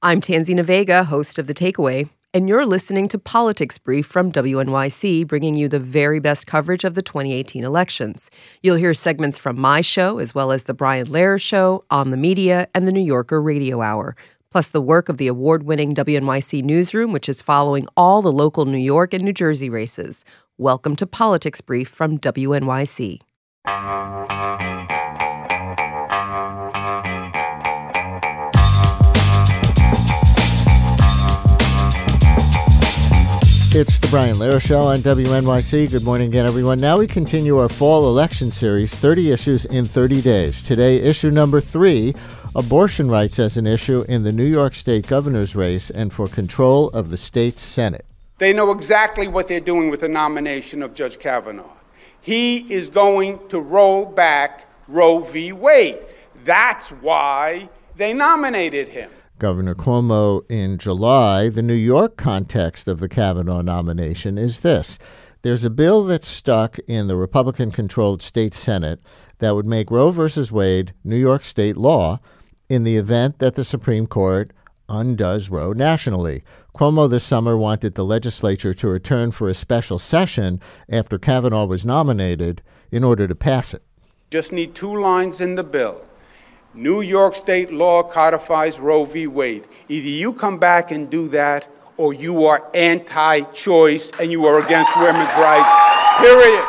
I'm Tanzina Vega, host of The Takeaway, and you're listening to Politics Brief from WNYC, bringing you the very best coverage of the 2018 elections. You'll hear segments from my show, as well as The Brian Lehrer Show, On the Media, and The New Yorker Radio Hour, plus the work of the award winning WNYC Newsroom, which is following all the local New York and New Jersey races. Welcome to Politics Brief from WNYC. It's the Brian Lehrer Show on WNYC. Good morning again, everyone. Now we continue our fall election series 30 issues in 30 days. Today, issue number three abortion rights as an issue in the New York State governor's race and for control of the state Senate. They know exactly what they're doing with the nomination of Judge Kavanaugh. He is going to roll back Roe v. Wade. That's why they nominated him. Governor Cuomo in July. The New York context of the Kavanaugh nomination is this there's a bill that's stuck in the Republican controlled state Senate that would make Roe v. Wade New York state law in the event that the Supreme Court undoes Roe nationally. Cuomo this summer wanted the legislature to return for a special session after Kavanaugh was nominated in order to pass it. Just need two lines in the bill New York state law codifies Roe v. Wade. Either you come back and do that, or you are anti choice and you are against women's rights, period.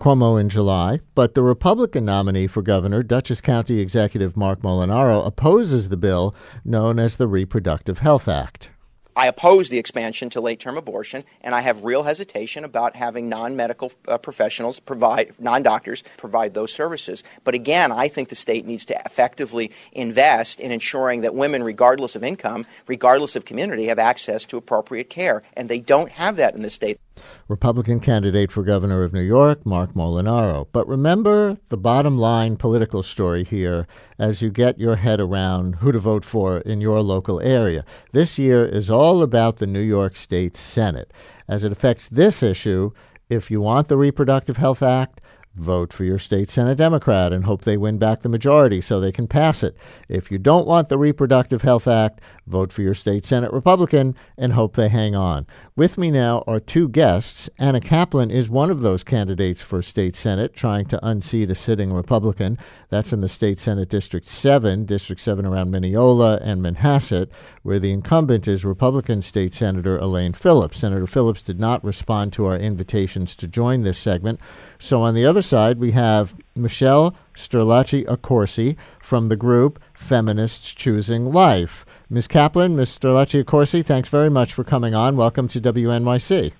Cuomo in July, but the Republican nominee for governor, Dutchess County Executive Marc Molinaro, opposes the bill known as the Reproductive Health Act. I oppose the expansion to late term abortion, and I have real hesitation about having non medical uh, professionals provide, non doctors provide those services. But again, I think the state needs to effectively invest in ensuring that women, regardless of income, regardless of community, have access to appropriate care. And they don't have that in the state. Republican candidate for governor of New York, Marc Molinaro. But remember the bottom line political story here as you get your head around who to vote for in your local area. This year is all about the New York State Senate. As it affects this issue, if you want the Reproductive Health Act, vote for your state Senate Democrat and hope they win back the majority so they can pass it. If you don't want the Reproductive Health Act, vote for your state Senate Republican and hope they hang on. With me now are two guests. Anna Kaplan is one of those candidates for state Senate trying to unseat a sitting Republican. That's in the state Senate District 7, District 7 around Mineola and Manhasset, where the incumbent is Republican State Senator Elaine Phillips. Senator Phillips did not respond to our invitations to join this segment. So on the other side, we have Michelle Sterlacci Accorsi from the group Feminists Choosing Life. Ms. Kaplan, Mr. Sterlacci Accorsi, thanks very much for coming on. Welcome to WNYC. Thank,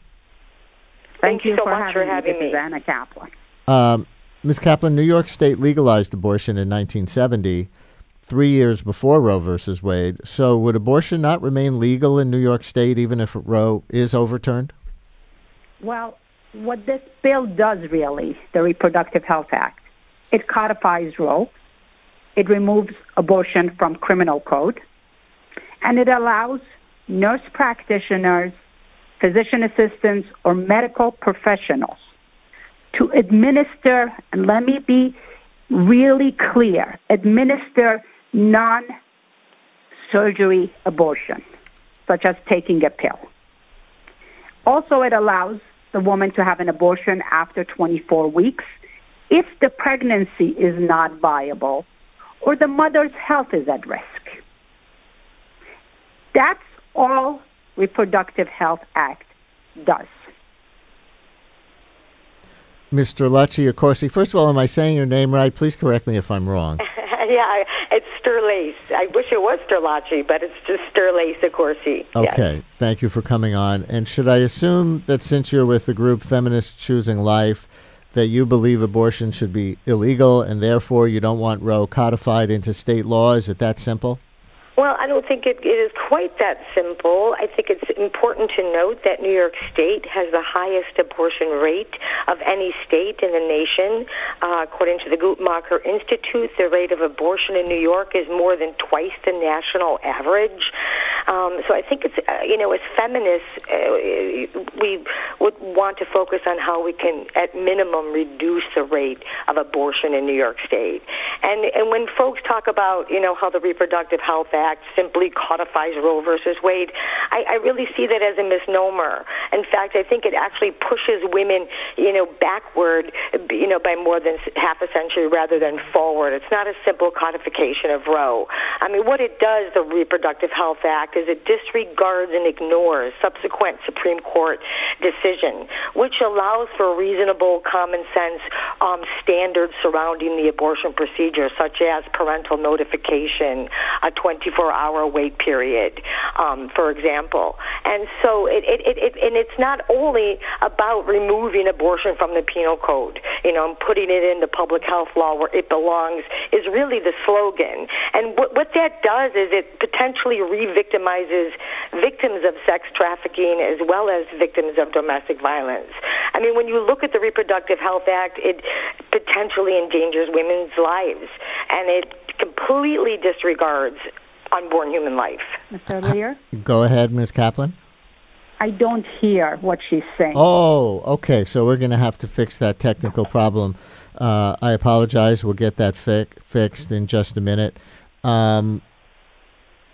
Thank you, so for much having for having me. me. This is Anna Kaplan. Um, Ms. Kaplan, New York State legalized abortion in 1970, three years before Roe versus Wade. So would abortion not remain legal in New York State even if Roe is overturned? Well, what this bill does really, the Reproductive Health Act, it codifies Roe, it removes abortion from criminal code, and it allows nurse practitioners, physician assistants, or medical professionals to administer, and let me be really clear, administer non surgery abortion, such as taking a pill. Also, it allows the woman to have an abortion after 24 weeks if the pregnancy is not viable or the mother's health is at risk. That's all Reproductive Health Act does. Mr. Lacci Accorsi, first of all, am I saying your name right? Please correct me if I'm wrong. yeah, it's Sterlace. I wish it was Sterlacci, but it's just Sterlace Accorsi. Okay, yes. thank you for coming on. And should I assume that since you're with the group Feminists Choosing Life, that you believe abortion should be illegal and therefore you don't want Roe codified into state law? Is it that simple? Well, I don't think it, it is quite that simple. I think it's important to note that New York State has the highest abortion rate of any state in the nation. Uh, according to the Guttmacher Institute, the rate of abortion in New York is more than twice the national average. Um, so I think it's uh, you know as feminists uh, we would want to focus on how we can at minimum reduce the rate of abortion in New York State. And and when folks talk about you know how the Reproductive Health Act simply codifies Roe versus Wade, I, I really see that as a misnomer. In fact, I think it actually pushes women you know backward you know by more than half a century rather than forward. It's not a simple codification of Roe. I mean, what it does, the Reproductive Health Act, is it disregards and ignores subsequent Supreme Court decision, which allows for reasonable, common sense um, standards surrounding the abortion procedure, such as parental notification, a 24 hour wait period, um, for example. And so it, it, it, it, and it's not only about removing abortion from the penal code, you know, and putting it in the public health law where it belongs is really the slogan. And what, what that does is it potentially re victimizes victims of sex trafficking as well as victims of domestic violence. I mean, when you look at the Reproductive Health Act, it potentially endangers women's lives and it completely disregards unborn human life. Mr. Lehrer? Go ahead, Ms. Kaplan. I don't hear what she's saying. Oh, okay. So we're going to have to fix that technical problem. Uh, I apologize. We'll get that fi- fixed in just a minute. Um,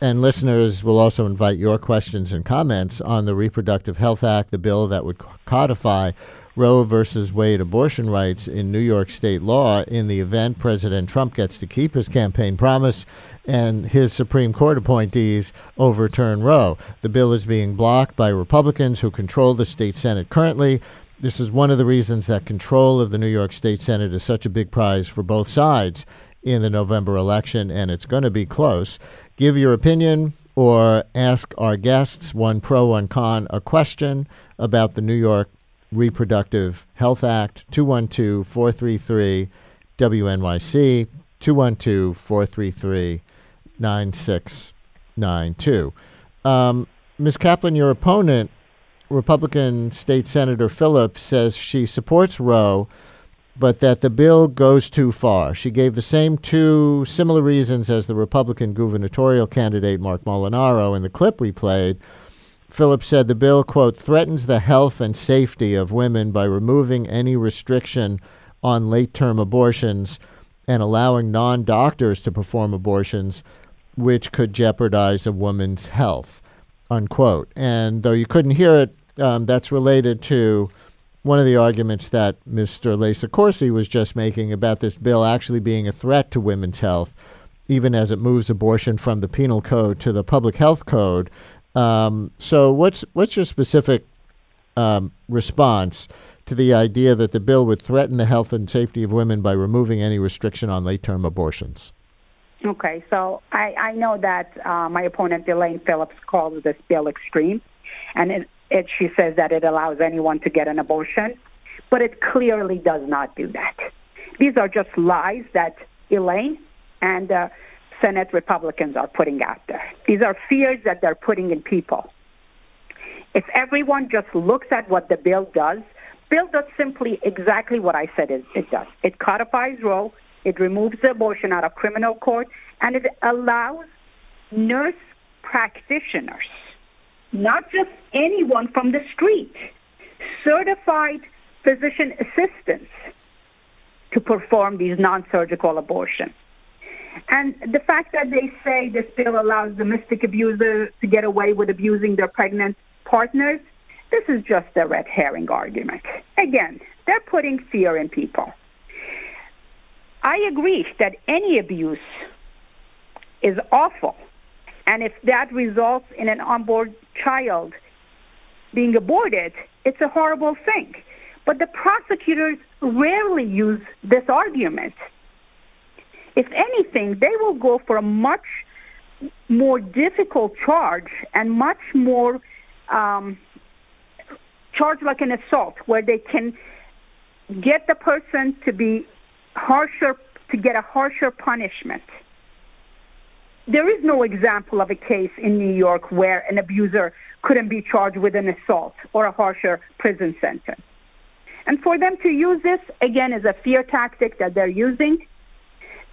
and listeners will also invite your questions and comments on the Reproductive Health Act, the bill that would codify Roe versus Wade abortion rights in New York state law in the event President Trump gets to keep his campaign promise and his Supreme Court appointees overturn Roe. The bill is being blocked by Republicans who control the state Senate currently. This is one of the reasons that control of the New York State Senate is such a big prize for both sides in the November election, and it's going to be close. Give your opinion or ask our guests, one pro, one con, a question about the New York Reproductive Health Act, 212 433 WNYC, 212 433 9692. Um, Ms. Kaplan, your opponent, Republican State Senator Phillips, says she supports Roe, but that the bill goes too far. She gave the same two similar reasons as the Republican gubernatorial candidate Marc Molinaro in the clip we played. Phillips said the bill, quote, threatens the health and safety of women by removing any restriction on late term abortions and allowing non doctors to perform abortions, which could jeopardize a woman's health, unquote. And though you couldn't hear it, um, that's related to one of the arguments that Mr. Lesa Corsi was just making about this bill actually being a threat to women's health, even as it moves abortion from the penal code to the public health code. Um, so, what's what's your specific um, response to the idea that the bill would threaten the health and safety of women by removing any restriction on late-term abortions? Okay, so I, I know that uh, my opponent Elaine Phillips calls this bill extreme, and it, it, she says that it allows anyone to get an abortion, but it clearly does not do that. These are just lies that Elaine and uh, Senate Republicans are putting out there. These are fears that they're putting in people. If everyone just looks at what the bill does, bill does simply exactly what I said it, it does. It codifies Roe, it removes abortion out of criminal court, and it allows nurse practitioners, not just anyone from the street, certified physician assistants to perform these non-surgical abortions. And the fact that they say this bill allows domestic abusers to get away with abusing their pregnant partners, this is just a red herring argument. Again, they're putting fear in people. I agree that any abuse is awful. And if that results in an unborn child being aborted, it's a horrible thing. But the prosecutors rarely use this argument. If anything, they will go for a much more difficult charge and much more um, charge like an assault, where they can get the person to be harsher, to get a harsher punishment. There is no example of a case in New York where an abuser couldn't be charged with an assault or a harsher prison sentence. And for them to use this, again, is a fear tactic that they're using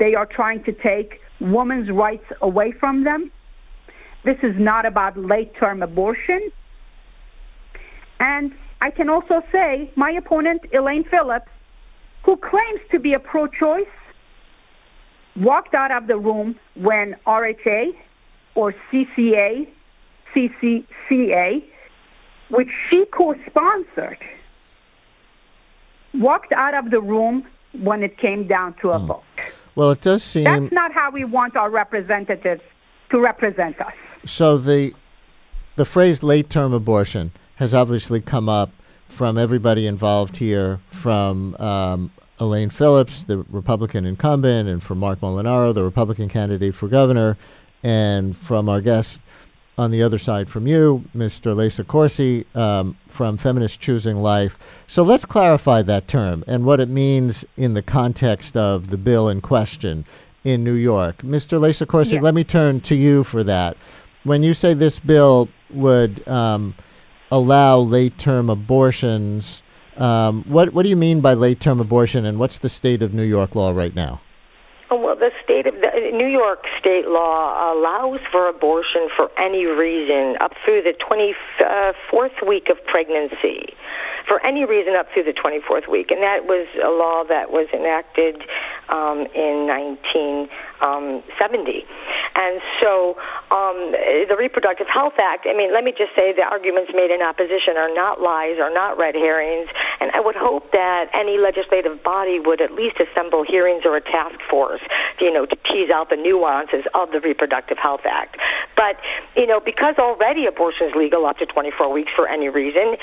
they are trying to take women's rights away from them. This is not about late term abortion. And I can also say my opponent, Elaine Phillips, who claims to be a pro choice, walked out of the room when RHA or CCA, CCCA, which she co sponsored, walked out of the room when it came down to a mm. vote. Well, it does seem. That's not how we want our representatives to represent us. So the the phrase late term abortion has obviously come up from everybody involved here, from um, Elaine Phillips, the Republican incumbent, and from Marc Molinaro, the Republican candidate for governor, and from our guest on the other side from you, Mr. Lisa Corsi um, from Feminist Choosing Life. So let's clarify that term and what it means in the context of the bill in question in New York. Mr. Lisa Corsi, let me turn to you for that. When you say this bill would um, allow late term abortions, um, what, what do you mean by late term abortion and what's the state of New York law right now? Oh, well, the state of the, New York state law allows for abortion for any reason up through the 24th week of pregnancy, for any reason up through the 24th week, and that was a law that was enacted um, in 1970. Um, and so um, the Reproductive Health Act, I mean, let me just say the arguments made in opposition are not lies, are not red herrings, and I would hope that any legislative body would at least assemble hearings or a task force, you know, to tease out the nuances of the Reproductive Health Act. But, you know, because already abortion is legal up to 24 weeks for any reason,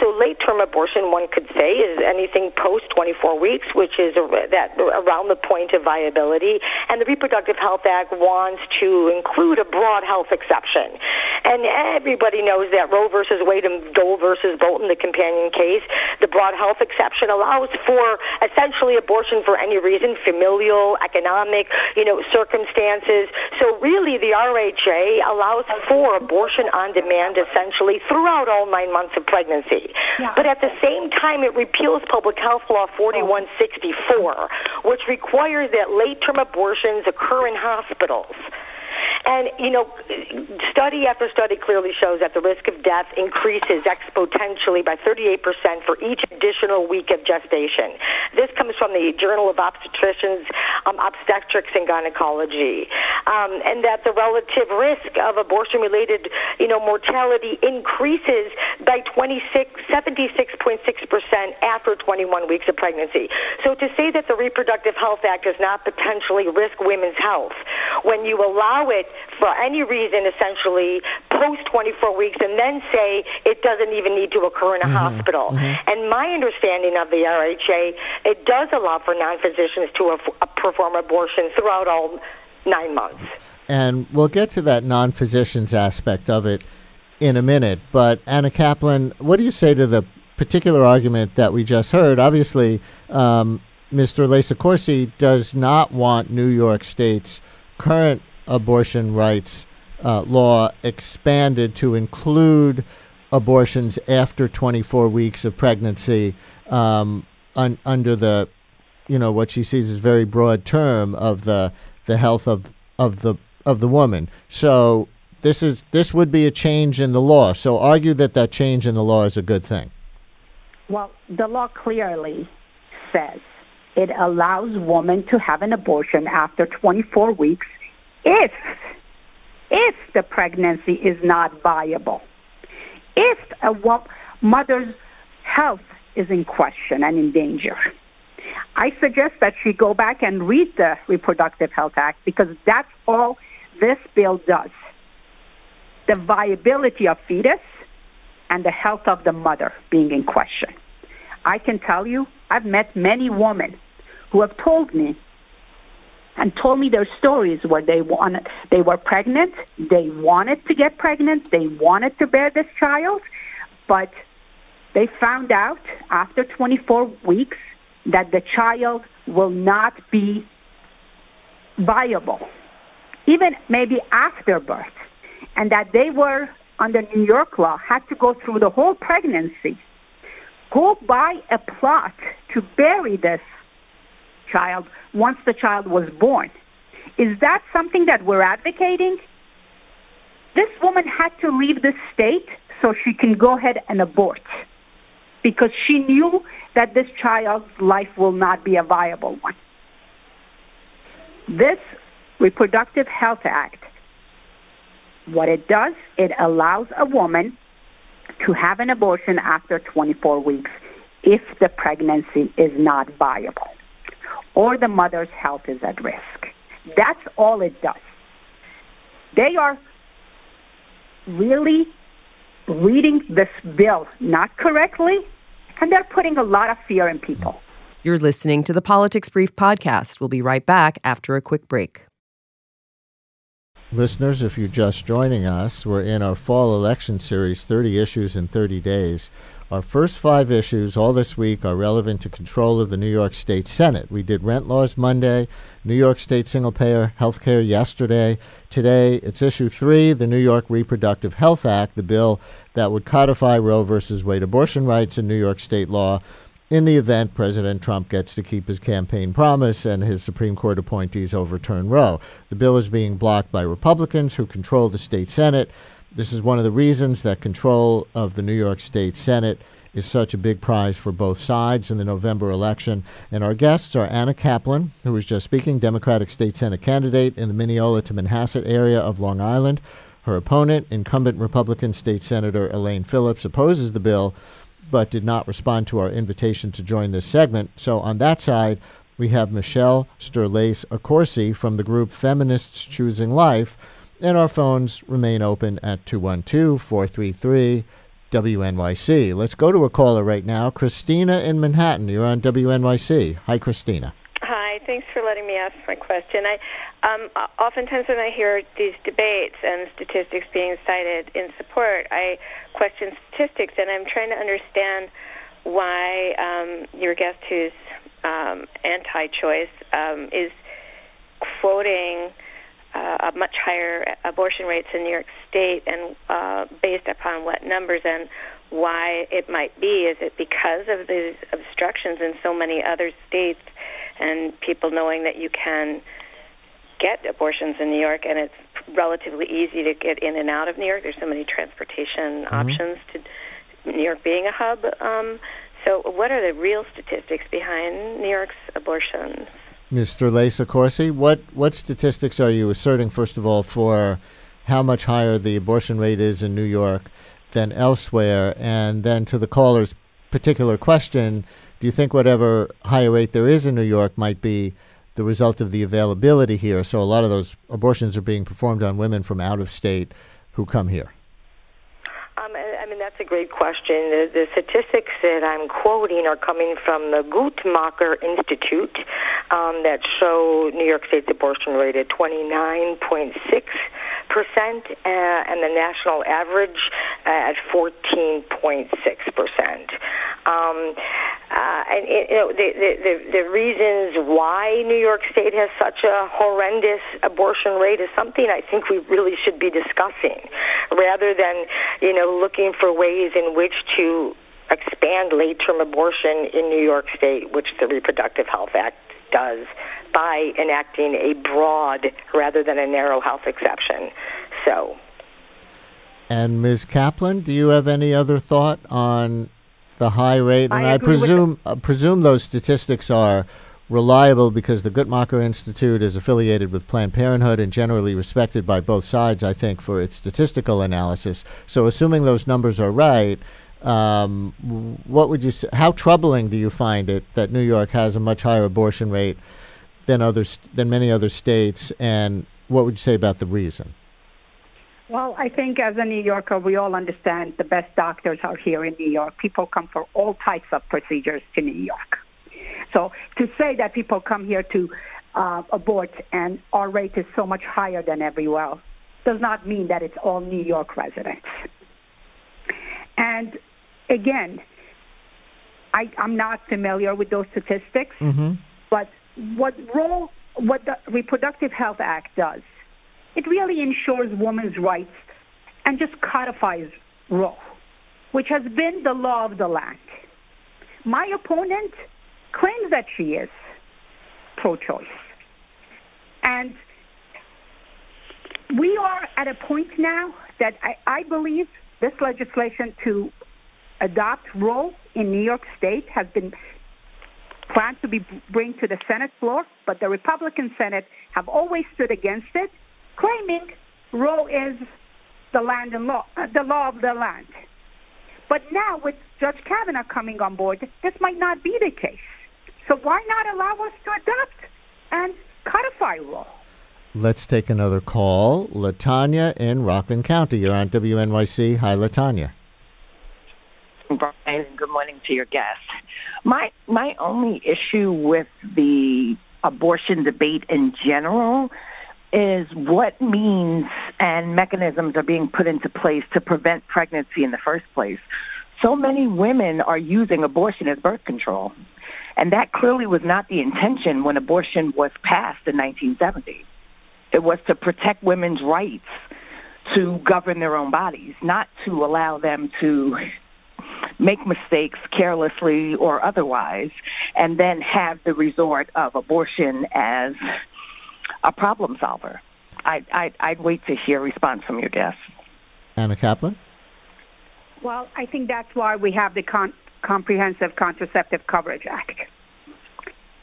so late term abortion, one could say, is anything post 24 weeks, which is that around the point of viability. And the Reproductive Health Act wants to include a broad health exception. And everybody knows that Roe versus Wade and Doe versus Bolton, the companion case, the broad health exception allows for essentially abortion for any reason, familial, economic, you know, circumstances. So really, the RHA allows for abortion on demand essentially throughout all nine months of pregnancy. Yeah. But at the same time, it repeals Public Health Law 4164, which requires that late term abortions occur in hospitals. And, you know, study after study clearly shows that the risk of death increases exponentially by 38% for each additional week of gestation. This comes from the Journal of Obstetricians, um, Obstetrics and Gynecology. Um, and that the relative risk of abortion related, you know, mortality increases by 26, 76.6% after 21 weeks of pregnancy. So to say that the Reproductive Health Act does not potentially risk women's health when you allow it for any reason, essentially, post 24 weeks, and then say it doesn't even need to occur in a mm-hmm. hospital. Mm-hmm. And my understanding of the RHA, it does allow for non physicians to perform abortion throughout all nine months. And we'll get to that non physicians aspect of it in a minute. But Anna Kaplan, what do you say to the particular argument that we just heard? Obviously, um, Mr. Lesa Corsi does not want New York State's current abortion rights uh, law expanded to include abortions after 24 weeks of pregnancy um, un- under the, you know, what she sees as very broad term of the the health of of the of the woman. So this is this would be a change in the law. So argue that that change in the law is a good thing. Well, the law clearly says it allows women to have an abortion after 24 weeks if if the pregnancy is not viable, if a mother's health is in question and in danger. I suggest that she go back and read the Reproductive Health Act because that's all this bill does. The viability of fetus and the health of the mother being in question. I can tell you, I've met many women who have told me and told me their stories where they wanted they were pregnant, they wanted to get pregnant, they wanted to bear this child, but they found out after 24 weeks that the child will not be viable, even maybe after birth, and that they were under New York law had to go through the whole pregnancy, go buy a plot to bury this child once the child was born. Is that something that we're advocating? This woman had to leave the state so she can go ahead and abort because she knew that this child's life will not be a viable one. This Reproductive Health Act, what it does, it allows a woman to have an abortion after 24 weeks if the pregnancy is not viable or the mother's health is at risk. That's all it does. They are really reading this bill not correctly, and they're putting a lot of fear in people. You're listening to the Politics Brief podcast. We'll be right back after a quick break. Listeners, if you're just joining us, we're in our fall election series 30 Issues in 30 Days. Our first five issues, all this week, are relevant to control of the New York State Senate. We did rent laws Monday, New York State single payer health care yesterday. Today, it's issue three, the New York Reproductive Health Act, the bill that would codify Roe versus Wade abortion rights in New York State law in the event President Trump gets to keep his campaign promise and his Supreme Court appointees overturn Roe. The bill is being blocked by Republicans who control the state Senate. This is one of the reasons that control of the New York State Senate is such a big prize for both sides in the November election. And our guests are Anna Kaplan, who was just speaking, Democratic State Senate candidate in the Mineola to Manhasset area of Long Island. Her opponent, incumbent Republican State Senator Elaine Phillips, opposes the bill but did not respond to our invitation to join this segment. So on that side, we have Michelle Sterlace Accorsi from the group Feminists Choosing Life and our phones remain open at 212 433 WNYC. Let's go to a caller right now. Christina in Manhattan. You're on WNYC. Hi, Christina. Hi. Thanks for letting me ask my question. I um, oftentimes when I hear these debates and statistics being cited in support, I question statistics, and I'm trying to understand why um, your guest, who's um, anti-choice, um, is quoting uh, much higher abortion rates in New York State, and uh, based upon what numbers and why it might be. Is it because of these obstructions in so many other states, and people knowing that you can get abortions in New York, and it's relatively easy to get in and out of New York. There's so many transportation mm-hmm. options to New York being a hub. Um, so, what are the real statistics behind New York's abortions? Mr. Lesa Corsi, what, what statistics are you asserting, first of all, for how much higher the abortion rate is in New York than elsewhere? And then to the caller's particular question, do you think whatever higher rate there is in New York might be the result of the availability here? So a lot of those abortions are being performed on women from out of state who come here. Um, I mean, that's a great question. The, the, statistics that I'm quoting are coming from the Guttmacher Institute um, that show New York State's abortion rate at 29.6 percent, uh, and the national average uh, at 14.6 percent. Um, uh, and it, you know the, the the reasons why New York State has such a horrendous abortion rate is something I think we really should be discussing, rather than you know looking for ways in which to expand late-term abortion in New York State, which the Reproductive Health Act does by enacting a broad rather than a narrow health exception. So. And Ms. Kaplan, do you have any other thought on the high rate? And I, I presume uh, presume those statistics are reliable because the Guttmacher Institute is affiliated with Planned Parenthood and generally respected by both sides, I think, for its statistical analysis. So, assuming those numbers are right, um, what would you say, how troubling do you find it that New York has a much higher abortion rate than others than many other states, and what would you say about the reason? Well, I think as a New Yorker, we all understand the best doctors are here in New York. People come for all types of procedures to New York. So to say that people come here to uh, abort and our rate is so much higher than everywhere else does not mean that it's all New York residents. And again, I, I'm not familiar with those statistics, mm-hmm. but what role, what the Reproductive Health Act does, it really ensures women's rights and just codifies Roe, which has been the law of the land. My opponent claims that she is pro-choice, and we are at a point now that I, I believe this legislation to adopt Roe in New York State has been planned to be bring to the Senate floor, but the Republican Senate have always stood against it, claiming Roe is the land and law, uh, the law of the land. But now with Judge Kavanaugh coming on board, this might not be the case. So why not allow us to adopt and codify law? Let's take another call. Latanya in Rockland County. You're on WNYC. Hi, Latanya. Brian, good morning to your guests. My my only issue with the abortion debate in general is what means and mechanisms are being put into place to prevent pregnancy in the first place. So many women are using abortion as birth control. And that clearly was not the intention when abortion was passed in 1970. It was to protect women's rights to govern their own bodies, not to allow them to make mistakes carelessly or otherwise, and then have the resort of abortion as a problem solver. I, I, I'd wait to hear a response from your guests. Anna Kaplan? Well, I think that's why we have the Con- Comprehensive Contraceptive Coverage Act.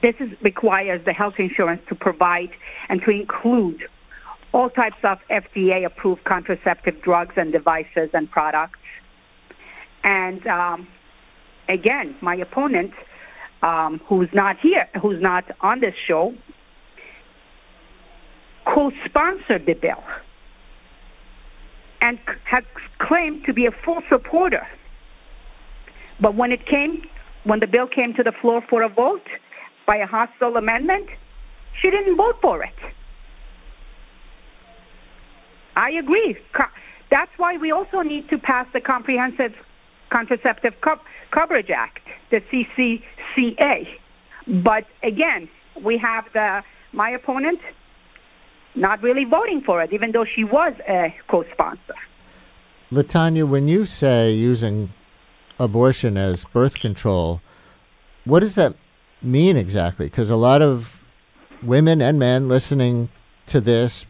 This is, requires the health insurance to provide and to include all types of FDA approved contraceptive drugs and devices and products. And um, again, my opponent, um, who's not here, who's not on this show, co sponsored the bill and has claimed to be a full supporter. But when it came, when the bill came to the floor for a vote by a hostile amendment, she didn't vote for it. I agree. That's why we also need to pass the Comprehensive Contraceptive Co- Coverage Act, the CCCA. But again, we have the my opponent not really voting for it, even though she was a co-sponsor. Latanya, when you say using abortion as birth control, what does that mean exactly? Because a lot of women and men listening to this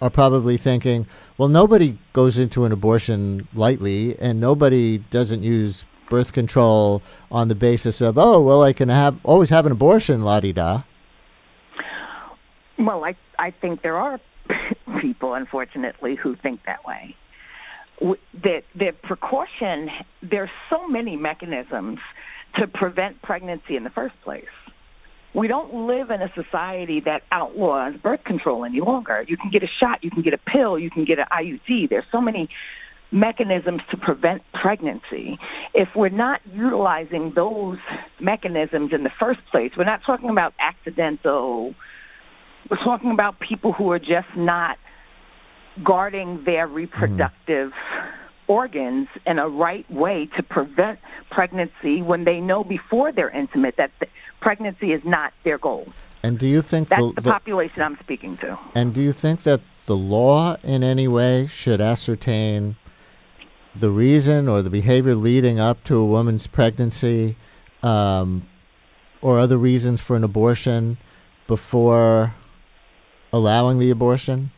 are probably thinking, well, nobody goes into an abortion lightly, and nobody doesn't use birth control on the basis of, oh, well, I can have always have an abortion, la di da. Well, I I think there are people, unfortunately, who think that way. The the precaution there's so many mechanisms to prevent pregnancy in the first place. We don't live in a society that outlaws birth control any longer. You can get a shot, you can get a pill, you can get an IUD. There's so many mechanisms to prevent pregnancy. If we're not utilizing those mechanisms in the first place, we're not talking about accidental we're talking about people who are just not guarding their reproductive organs in a right way to prevent pregnancy when they know before they're intimate that the pregnancy is not their goal. And do you think That's the, the the- population I'm speaking to. and do you think that the law in any way should ascertain the reason or the behavior leading up to a woman's pregnancy um, or other reasons for an abortion before allowing the abortion?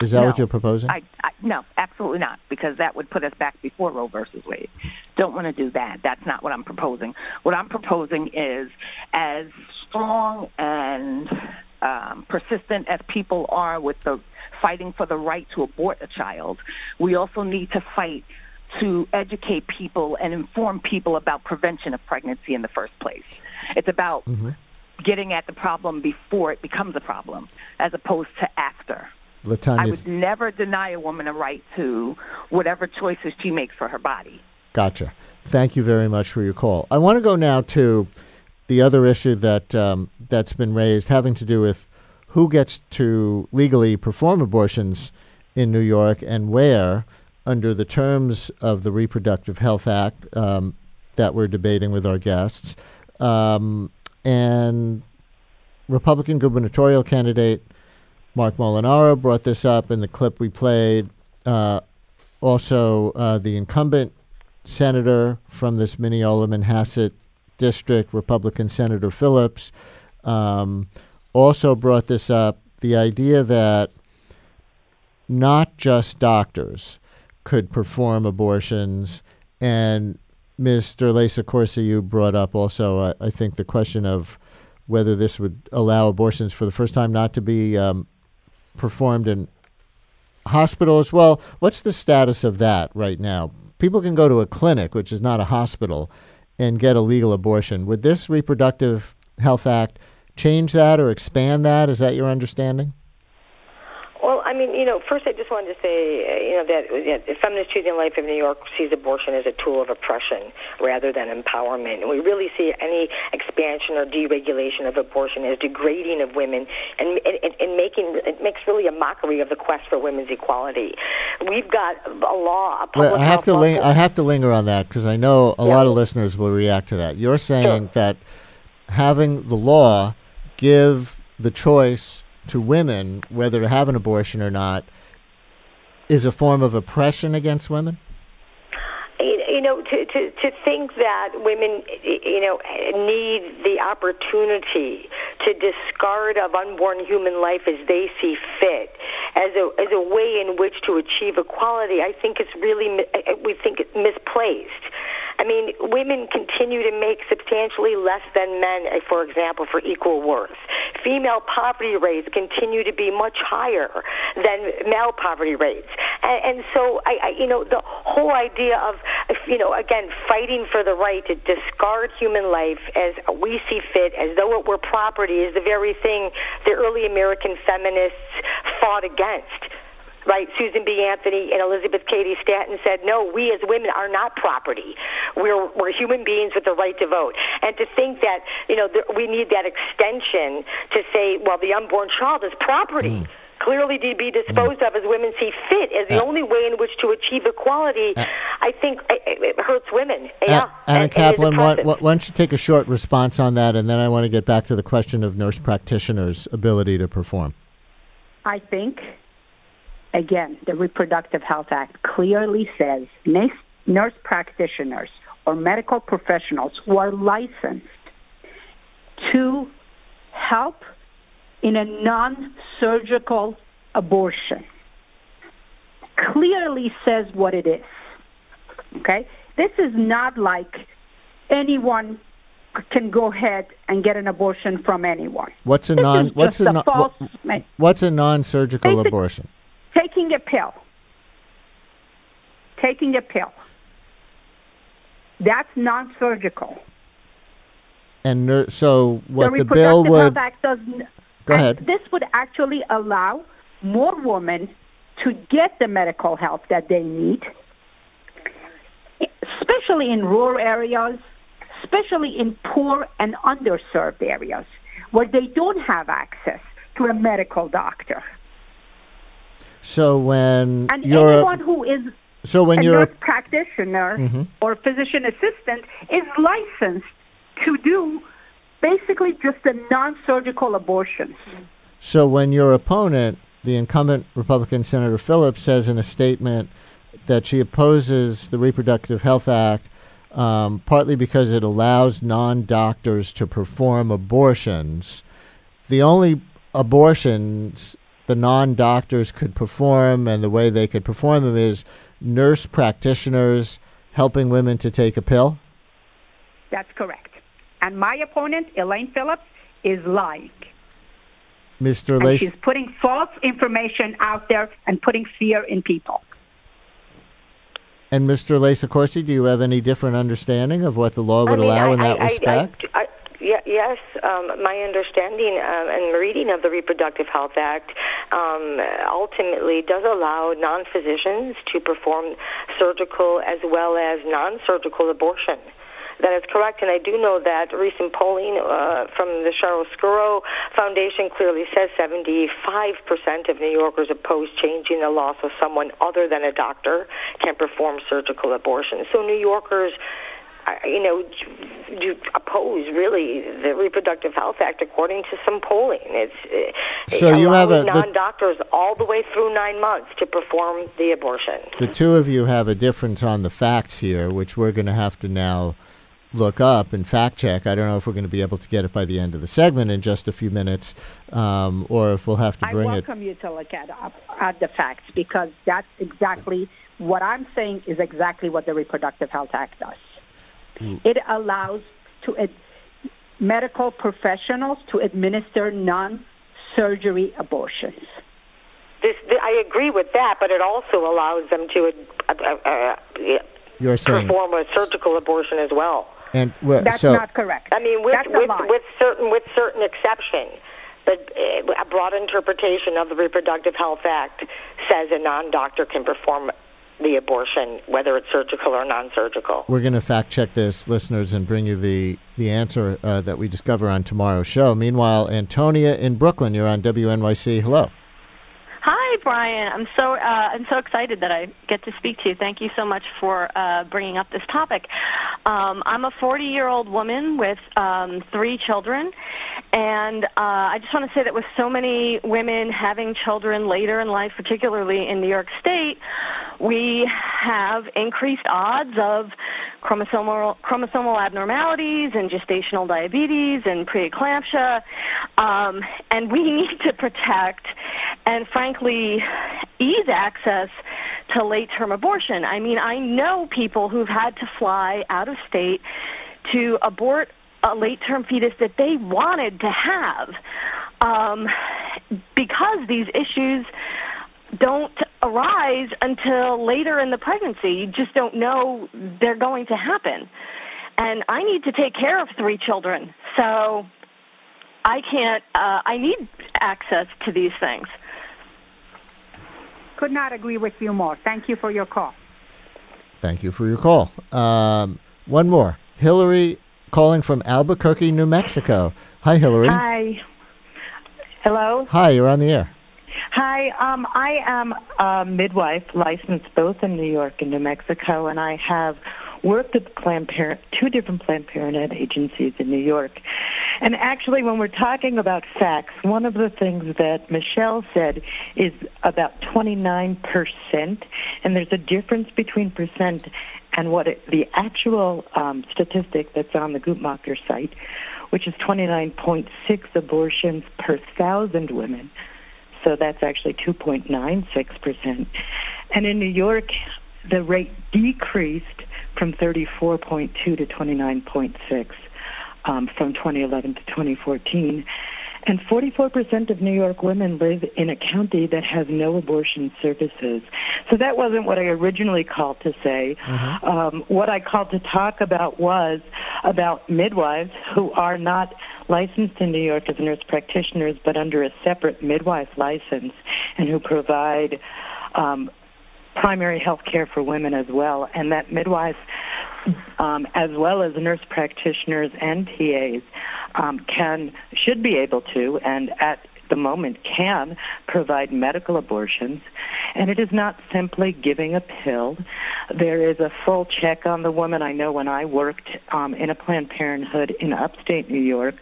Is that what you're proposing? I, I, no, absolutely not, because that would put us back before Roe versus Wade. Don't want to do that. That's not what I'm proposing. What I'm proposing is as strong and um, persistent as people are with the fighting for the right to abort a child, we also need to fight to educate people and inform people about prevention of pregnancy in the first place. It's about getting at the problem before it becomes a problem, as opposed to after. I Latanya, would never deny a woman a right to whatever choices she makes for her body. Gotcha. Thank you very much for your call. I want to go now to the other issue that um, that's been raised, having to do with who gets to legally perform abortions in New York and where, under the terms of the Reproductive Health Act um, that we're debating with our guests, um, and Republican gubernatorial candidate Marc Molinaro brought this up in the clip we played. Uh, also, uh, the incumbent senator from this Mineola Manhasset district, Republican Senator Phillips, um, also brought this up. The idea that not just doctors, could perform abortions. And Mr. Lesa Corsi, you brought up also, I think, the question of whether this would allow abortions for the first time not to be um, performed in hospitals. Well, what's the status of that right now? People can go to a clinic, which is not a hospital, and get a legal abortion. Would this Reproductive Health Act change that or expand that? Is that your understanding? I mean, you know, first I just wanted to say, uh, you know, that yeah, Feminist Choosing Life of New York sees abortion as a tool of oppression rather than empowerment. And we really see any expansion or deregulation of abortion as degrading of women and, and, and making it makes really a mockery of the quest for women's equality. We've got a law, a public Well, I have to ling- I have to linger on that because I know a Yeah. lot of listeners will react to that. You're saying Sure. that having the law give the choice to women whether to have an abortion or not is a form of oppression against women. you know, to, to, to think that women, you know, need the opportunity to discard of unborn human life as they see fit, as a as a way in which to achieve equality, I think it's really eh, eh, we think it's misplaced. I mean, women continue to make substantially less than men, uh, for example, for equal worth. Female poverty rates continue to be much higher than male poverty rates. And, and so, I, I, you know, the whole idea of, you know, again, fighting for the right to discard human life as we see fit, as though it were property, is the very thing the early American feminists fought against right? Susan B. Anthony and Elizabeth Cady Stanton said, no, we as women are not property. We're, we're human beings with the right to vote. And to think that, you know, th- we need that extension to say, well, the unborn child is property. Clearly, to be disposed of as women see fit as the Uh, only way in which to achieve equality. I think it, it hurts women. Yeah, Anna and- and Kaplan, why, why why don't you take a short response on that, and then I want to get back to the question of nurse practitioners' ability to perform. I think, again, the Reproductive Health Act clearly says nurse, practitioners or medical professionals who are licensed to help in a non surgical abortion clearly says what it is. Okay? This is not like anyone can go ahead and get an abortion from anyone. What's a non what's a, non, false, what's a non-surgical abortion? Taking a pill. Taking a pill. That's non-surgical. And nur- so what the the, bill would does. n- Go ahead. This would actually allow more women to get the medical help that they need, especially in rural areas, especially in poor and underserved areas where they don't have access to a medical doctor. So when And you're anyone who is so when a you're nurse practitioner Mhm. or physician assistant is licensed to do basically just a non-surgical abortion. so when your opponent, the incumbent Republican Senator Phillips, says in a statement that she opposes the Reproductive Health Act um, partly because it allows non-doctors to perform abortions. The only abortions the non-doctors could perform and the way they could perform them is nurse practitioners helping women to take a pill. That's correct. And my opponent, Elaine Phillips, is lying. Mr. And Lacey. she's putting false information out there and putting fear in people. And Mr. Lesa Corsi, do you have any different understanding of what the law would I mean, allow I- in that I- respect? Yeah, yes, um, my understanding um, and reading of the Reproductive Health Act um, ultimately does allow non-physicians to perform surgical as well as non-surgical abortion. That is correct, and I do know that recent polling uh, from the Chiaroscuro Foundation clearly says 75% of New Yorkers oppose changing the law so someone other than a doctor can perform surgical abortion. So New Yorkers you know, do oppose really the Reproductive Health Act according to some polling. It's uh, So you have a- non-doctors all the way through nine months to perform the abortion. the two of you have a difference on the facts here, which we're going to have to now look up and fact check. I don't know if we're going to be able to get it by the end of the segment in just a few minutes, um, or if we'll have to bring it. I welcome you to look at, up, at the facts because that's exactly what I'm saying is exactly what the Reproductive Health Act does. Mm. It allows to ad- medical professionals to administer non-surgery abortions. This, I agree with that, but it also allows them to uh, uh, uh, saying, perform a surgical abortion as well. And well, that's so, not correct. I mean, with with, with certain with certain exceptions. But uh, a broad interpretation of the Reproductive Health Act says a non-doctor can perform the abortion, whether it's surgical or non-surgical. We're going to fact check this, listeners, and bring you the the answer uh, that we discover on tomorrow's show. Meanwhile, Antonia in Brooklyn, you're on WNYC. Hello. Hi, Brian. I'm so uh, I'm so excited that I get to speak to you. Thank you so much for uh, bringing up this topic. Um, I'm a 40 year old woman with um, three children, and uh, I just want to say that with so many women having children later in life, particularly in New York State, we have increased odds of chromosomal chromosomal abnormalities and gestational diabetes and preeclampsia, um, and we need to protect and frankly ease access to late term abortion. I mean, I know people who've had to fly out of state to abort a late term fetus that they wanted to have um, because these issues don't arise until later in the pregnancy. You just don't know they're going to happen. And I need to take care of three children. So I can't, uh, I need access to these things. Could not agree with you more. Thank you for your call. Thank you for your call. Um, one more. Hillary calling from Albuquerque, New Mexico. Hi, Hillary. Hi. Hello. Hi, you're on the air. Hi, um, I am a midwife licensed both in New York and New Mexico, and I have worked at Planned two different Planned Parenthood agencies in New York. And actually, when we're talking about facts, one of the things that Michelle said is about 29%, and there's a difference between percent and what it, the actual um, statistic that's on the Guttmacher site, which is 29.6 abortions per thousand women so that's actually 2.96%. And in New York, the rate decreased from 34.2 to 29.6 um, from 2011 to 2014. And 44% of New York women live in a county that has no abortion services. So that wasn't what I originally called to say. Mm-hmm. Um, what I called to talk about was about midwives who are not licensed in New York as nurse practitioners, but under a separate midwife license, and who provide um, primary health care for women as well. And that midwives, um, as well as nurse practitioners and PAs, um, can should be able to, and at the moment can provide medical abortions. And it is not simply giving a pill. There is a full check on the woman. I know when I worked um, in a Planned Parenthood in upstate New York,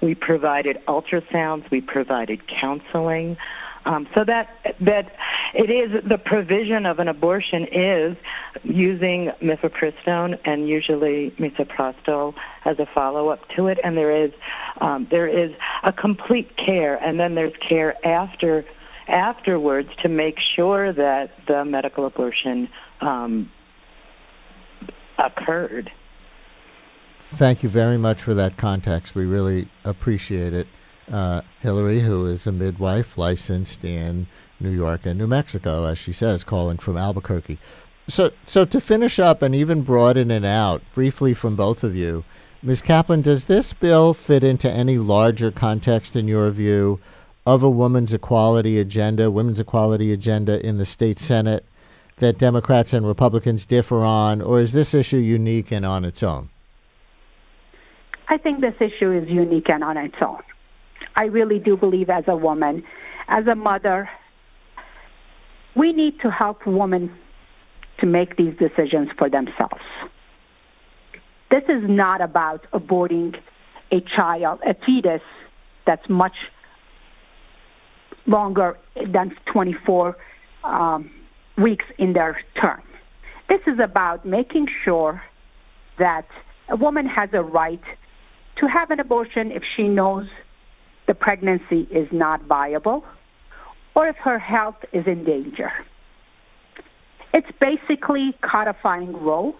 we provided ultrasounds, we provided counseling. Um, so that that it is the provision of an abortion is using mifepristone and usually misoprostol as a follow up to it, and there is um, there is a complete care, and then there's care after afterwards to make sure that the medical abortion um, occurred. Thank you very much for that context. We really appreciate it uh, Hillary, who is a midwife licensed in New York and New Mexico, as she says, calling from Albuquerque. So, so to finish up and even broaden it out briefly from both of you, Ms. Kaplan, does this bill fit into any larger context, in your view, of a women's equality agenda, women's equality agenda in the state senate that Democrats and Republicans differ on, or is this issue unique and on its own? I think this issue is unique and on its own. I really do believe as a woman, as a mother, we need to help women to make these decisions for themselves. This is not about aborting a child, a fetus that's much longer than 24 um, weeks in their term. This is about making sure that a woman has a right to have an abortion if she knows the pregnancy is not viable or if her health is in danger. It's basically codifying Roe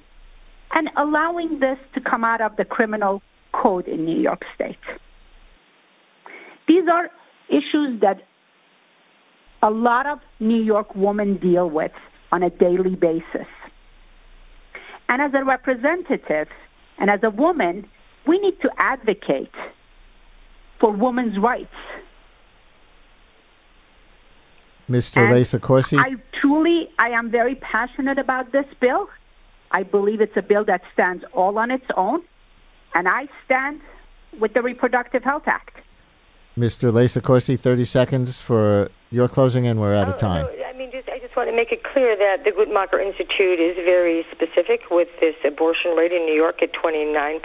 and allowing this to come out of the criminal code in New York State. These are issues that a lot of New York women deal with on a daily basis. And as a representative and as a woman, we need to advocate for women's rights. Mr. And Lesa Corsi? I truly, I am very passionate about this bill. I believe it's a bill that stands all on its own, and I stand with the Reproductive Health Act. Mr. Lesa Corsi, 30 seconds for your closing, and we're out oh, of time. Oh, want to make it clear that the Guttmacher Institute is very specific with this abortion rate in New York at 29.6,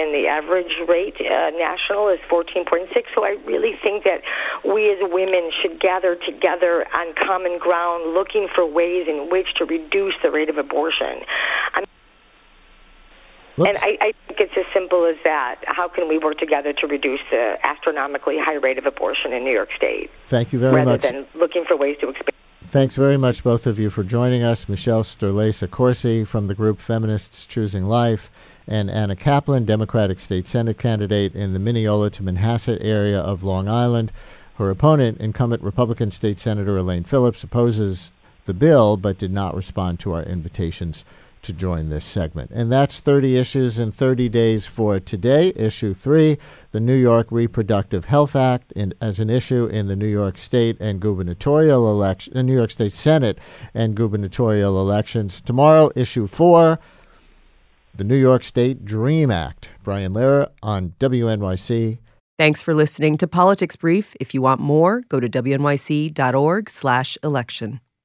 and the average rate uh, national is 14.6. So I really think that we as women should gather together on common ground, looking for ways in which to reduce the rate of abortion. I mean, and I, I think it's as simple as that. How can we work together to reduce the astronomically high rate of abortion in New York State? Thank you very rather much. Rather than looking for ways to expand. Thanks very much, both of you, for joining us. Michelle Sterlace-Accorsi from the group Feminists Choosing Life, and Anna Kaplan, Democratic State Senate candidate in the Mineola to Manhasset area of Long Island. Her opponent, incumbent Republican State Senator Elaine Phillips, opposes the bill but did not respond to our invitations to join this segment. And that's 30 issues in 30 days for today. Issue 3, the New York Reproductive Health Act in, as an issue in the New York State and gubernatorial election, the New York State Senate and gubernatorial elections. Tomorrow, issue 4, the New York State Dream Act. Brian Lehrer on WNYC. Thanks for listening to Politics Brief. If you want more, go to wnyc.org/election.